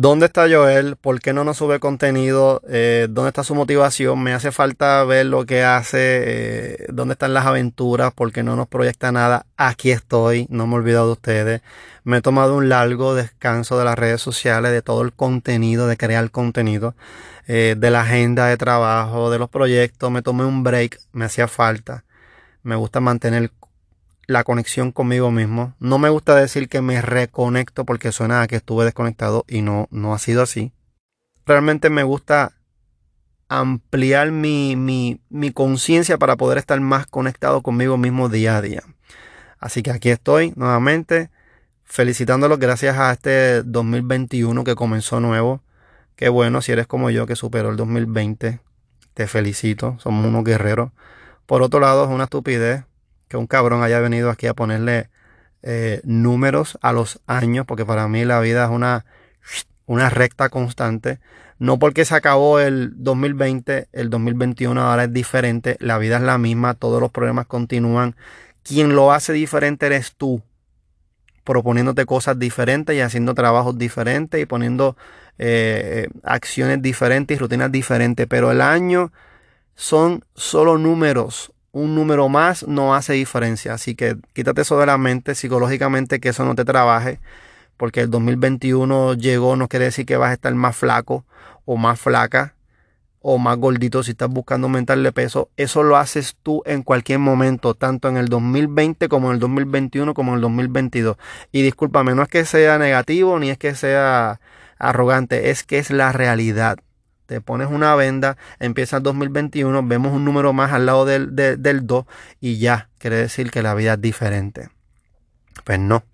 ¿Dónde está Joel? ¿Por qué no nos sube contenido? Eh, ¿Dónde está su motivación? Me hace falta ver lo que hace. Eh, ¿Dónde están las aventuras? ¿Por qué no nos proyecta nada? Aquí estoy. No me he olvidado de ustedes. Me he tomado un largo descanso de las redes sociales, de todo el contenido, de crear contenido, eh, de la agenda de trabajo, de los proyectos. Me tomé un break. Me hacía falta. Me gusta mantener la conexión conmigo mismo. No me gusta decir que me reconecto porque suena a que estuve desconectado y no, no ha sido así. Realmente me gusta ampliar mi, mi, mi conciencia para poder estar más conectado conmigo mismo día a día. Así que aquí estoy nuevamente felicitándolos gracias a este 2021 que comenzó nuevo. Qué bueno si eres como yo que superó el 2020. Te felicito, somos unos guerreros. Por otro lado, es una estupidez que un cabrón haya venido aquí a ponerle eh, números a los años, porque para mí la vida es una, una recta constante. No porque se acabó el 2020, el 2021 ahora es diferente, la vida es la misma, todos los problemas continúan. Quien lo hace diferente eres tú, proponiéndote cosas diferentes y haciendo trabajos diferentes y poniendo eh, acciones diferentes y rutinas diferentes. Pero el año son solo números, un número más no hace diferencia. Así que quítate eso de la mente psicológicamente que eso no te trabaje. Porque el 2021 llegó, no quiere decir que vas a estar más flaco o más flaca o más gordito si estás buscando aumentarle peso. Eso lo haces tú en cualquier momento, tanto en el 2020 como en el 2021 como en el 2022. Y discúlpame, no es que sea negativo ni es que sea arrogante, es que es la realidad te pones una venda, empieza el 2021, vemos un número más al lado del, del 2 y ya, quiere decir que la vida es diferente. Pues no.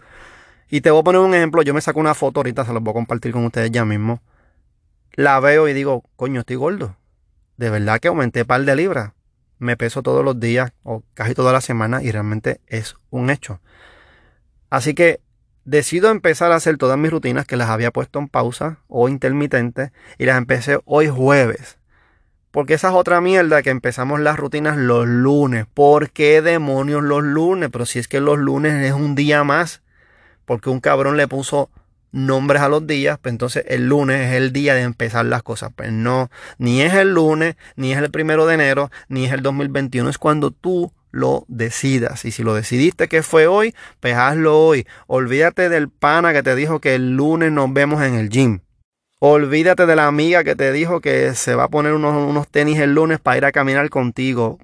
Y te voy a poner un ejemplo, yo me saco una foto ahorita, se los voy a compartir con ustedes ya mismo. La veo y digo, coño, estoy gordo. De verdad que aumenté un par de libras. Me peso todos los días o casi toda la semana y realmente es un hecho. Así que decido empezar a hacer todas mis rutinas que las había puesto en pausa o intermitente y las empecé hoy jueves. Porque esa es otra mierda que empezamos las rutinas los lunes. ¿Por qué demonios los lunes? Pero si es que los lunes es un día más. Porque un cabrón le puso nombres a los días, pues entonces el lunes es el día de empezar las cosas. Pues no, ni es el lunes, ni es el primero de enero, ni es el 2021. Es cuando tú lo decidas. Y si lo decidiste que fue hoy, pues hazlo hoy. Olvídate del pana que te dijo que el lunes nos vemos en el gym. Olvídate de la amiga que te dijo que se va a poner unos, unos tenis el lunes para ir a caminar contigo.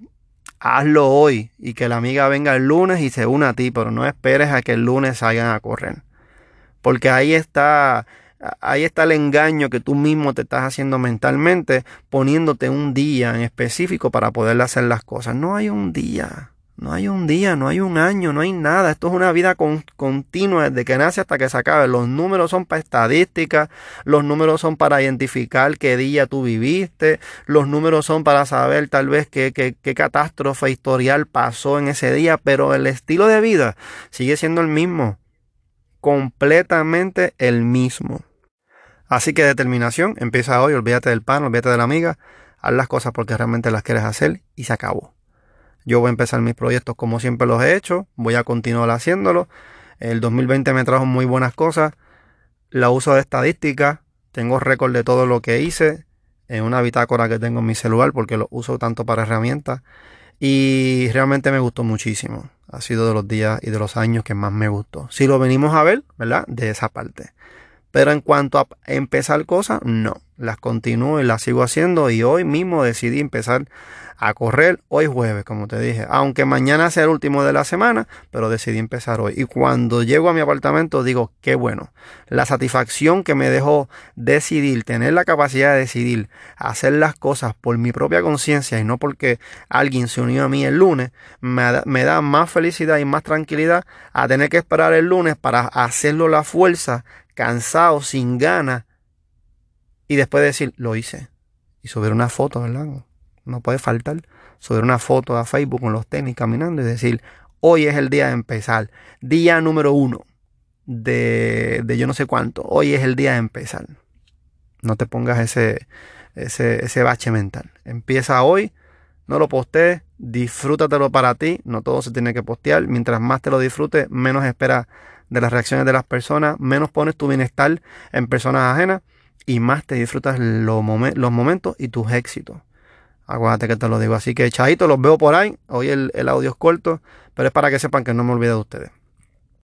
Hazlo hoy y que la amiga venga el lunes y se una a ti, pero no esperes a que el lunes salgan a correr. Porque ahí está ahí está el engaño que tú mismo te estás haciendo mentalmente, poniéndote un día en específico para poder hacer las cosas. No hay un día, no hay un día, no hay un año, no hay nada. Esto es una vida continua desde que nace hasta que se acabe. Los números son para estadísticas, los números son para identificar qué día tú viviste, los números son para saber tal vez qué, qué, qué catástrofe historial pasó en ese día, pero el estilo de vida sigue siendo el mismo completamente el mismo. Así que determinación, empieza hoy, olvídate del pan, olvídate de la amiga, haz las cosas porque realmente las quieres hacer y se acabó. Yo voy a empezar mis proyectos como siempre los he hecho, voy a continuar haciéndolo. El 2020 me trajo muy buenas cosas, la uso de estadística, tengo récord de todo lo que hice en una bitácora que tengo en mi celular porque lo uso tanto para herramientas y realmente me gustó muchísimo. Ha sido de los días y de los años que más me gustó. Si lo venimos a ver, ¿verdad? De esa parte. Pero en cuanto a empezar cosas, no. Las continúo y las sigo haciendo y hoy mismo decidí empezar a correr hoy jueves, como te dije. Aunque mañana sea el último de la semana, pero decidí empezar hoy. Y cuando llego a mi apartamento digo, qué bueno. La satisfacción que me dejó decidir, tener la capacidad de decidir hacer las cosas por mi propia conciencia y no porque alguien se unió a mí el lunes, me da, me da más felicidad y más tranquilidad a tener que esperar el lunes para hacerlo la fuerza cansado, sin ganas, y después decir, lo hice. Y subir una foto, ¿verdad? No puede faltar. Subir una foto a Facebook con los tenis caminando y decir, hoy es el día de empezar. Día número uno de, de yo no sé cuánto. Hoy es el día de empezar. No te pongas ese, ese, ese bache mental. Empieza hoy, no lo postees, disfrútatelo para ti. No todo se tiene que postear. Mientras más te lo disfrutes, menos espera de las reacciones de las personas, menos pones tu bienestar en personas ajenas y más te disfrutas los, momentos y tus éxitos. Acuérdate que te lo digo. Así que, chajito, los veo por ahí. Hoy el, el audio es corto, pero es para que sepan que no me olvido de ustedes.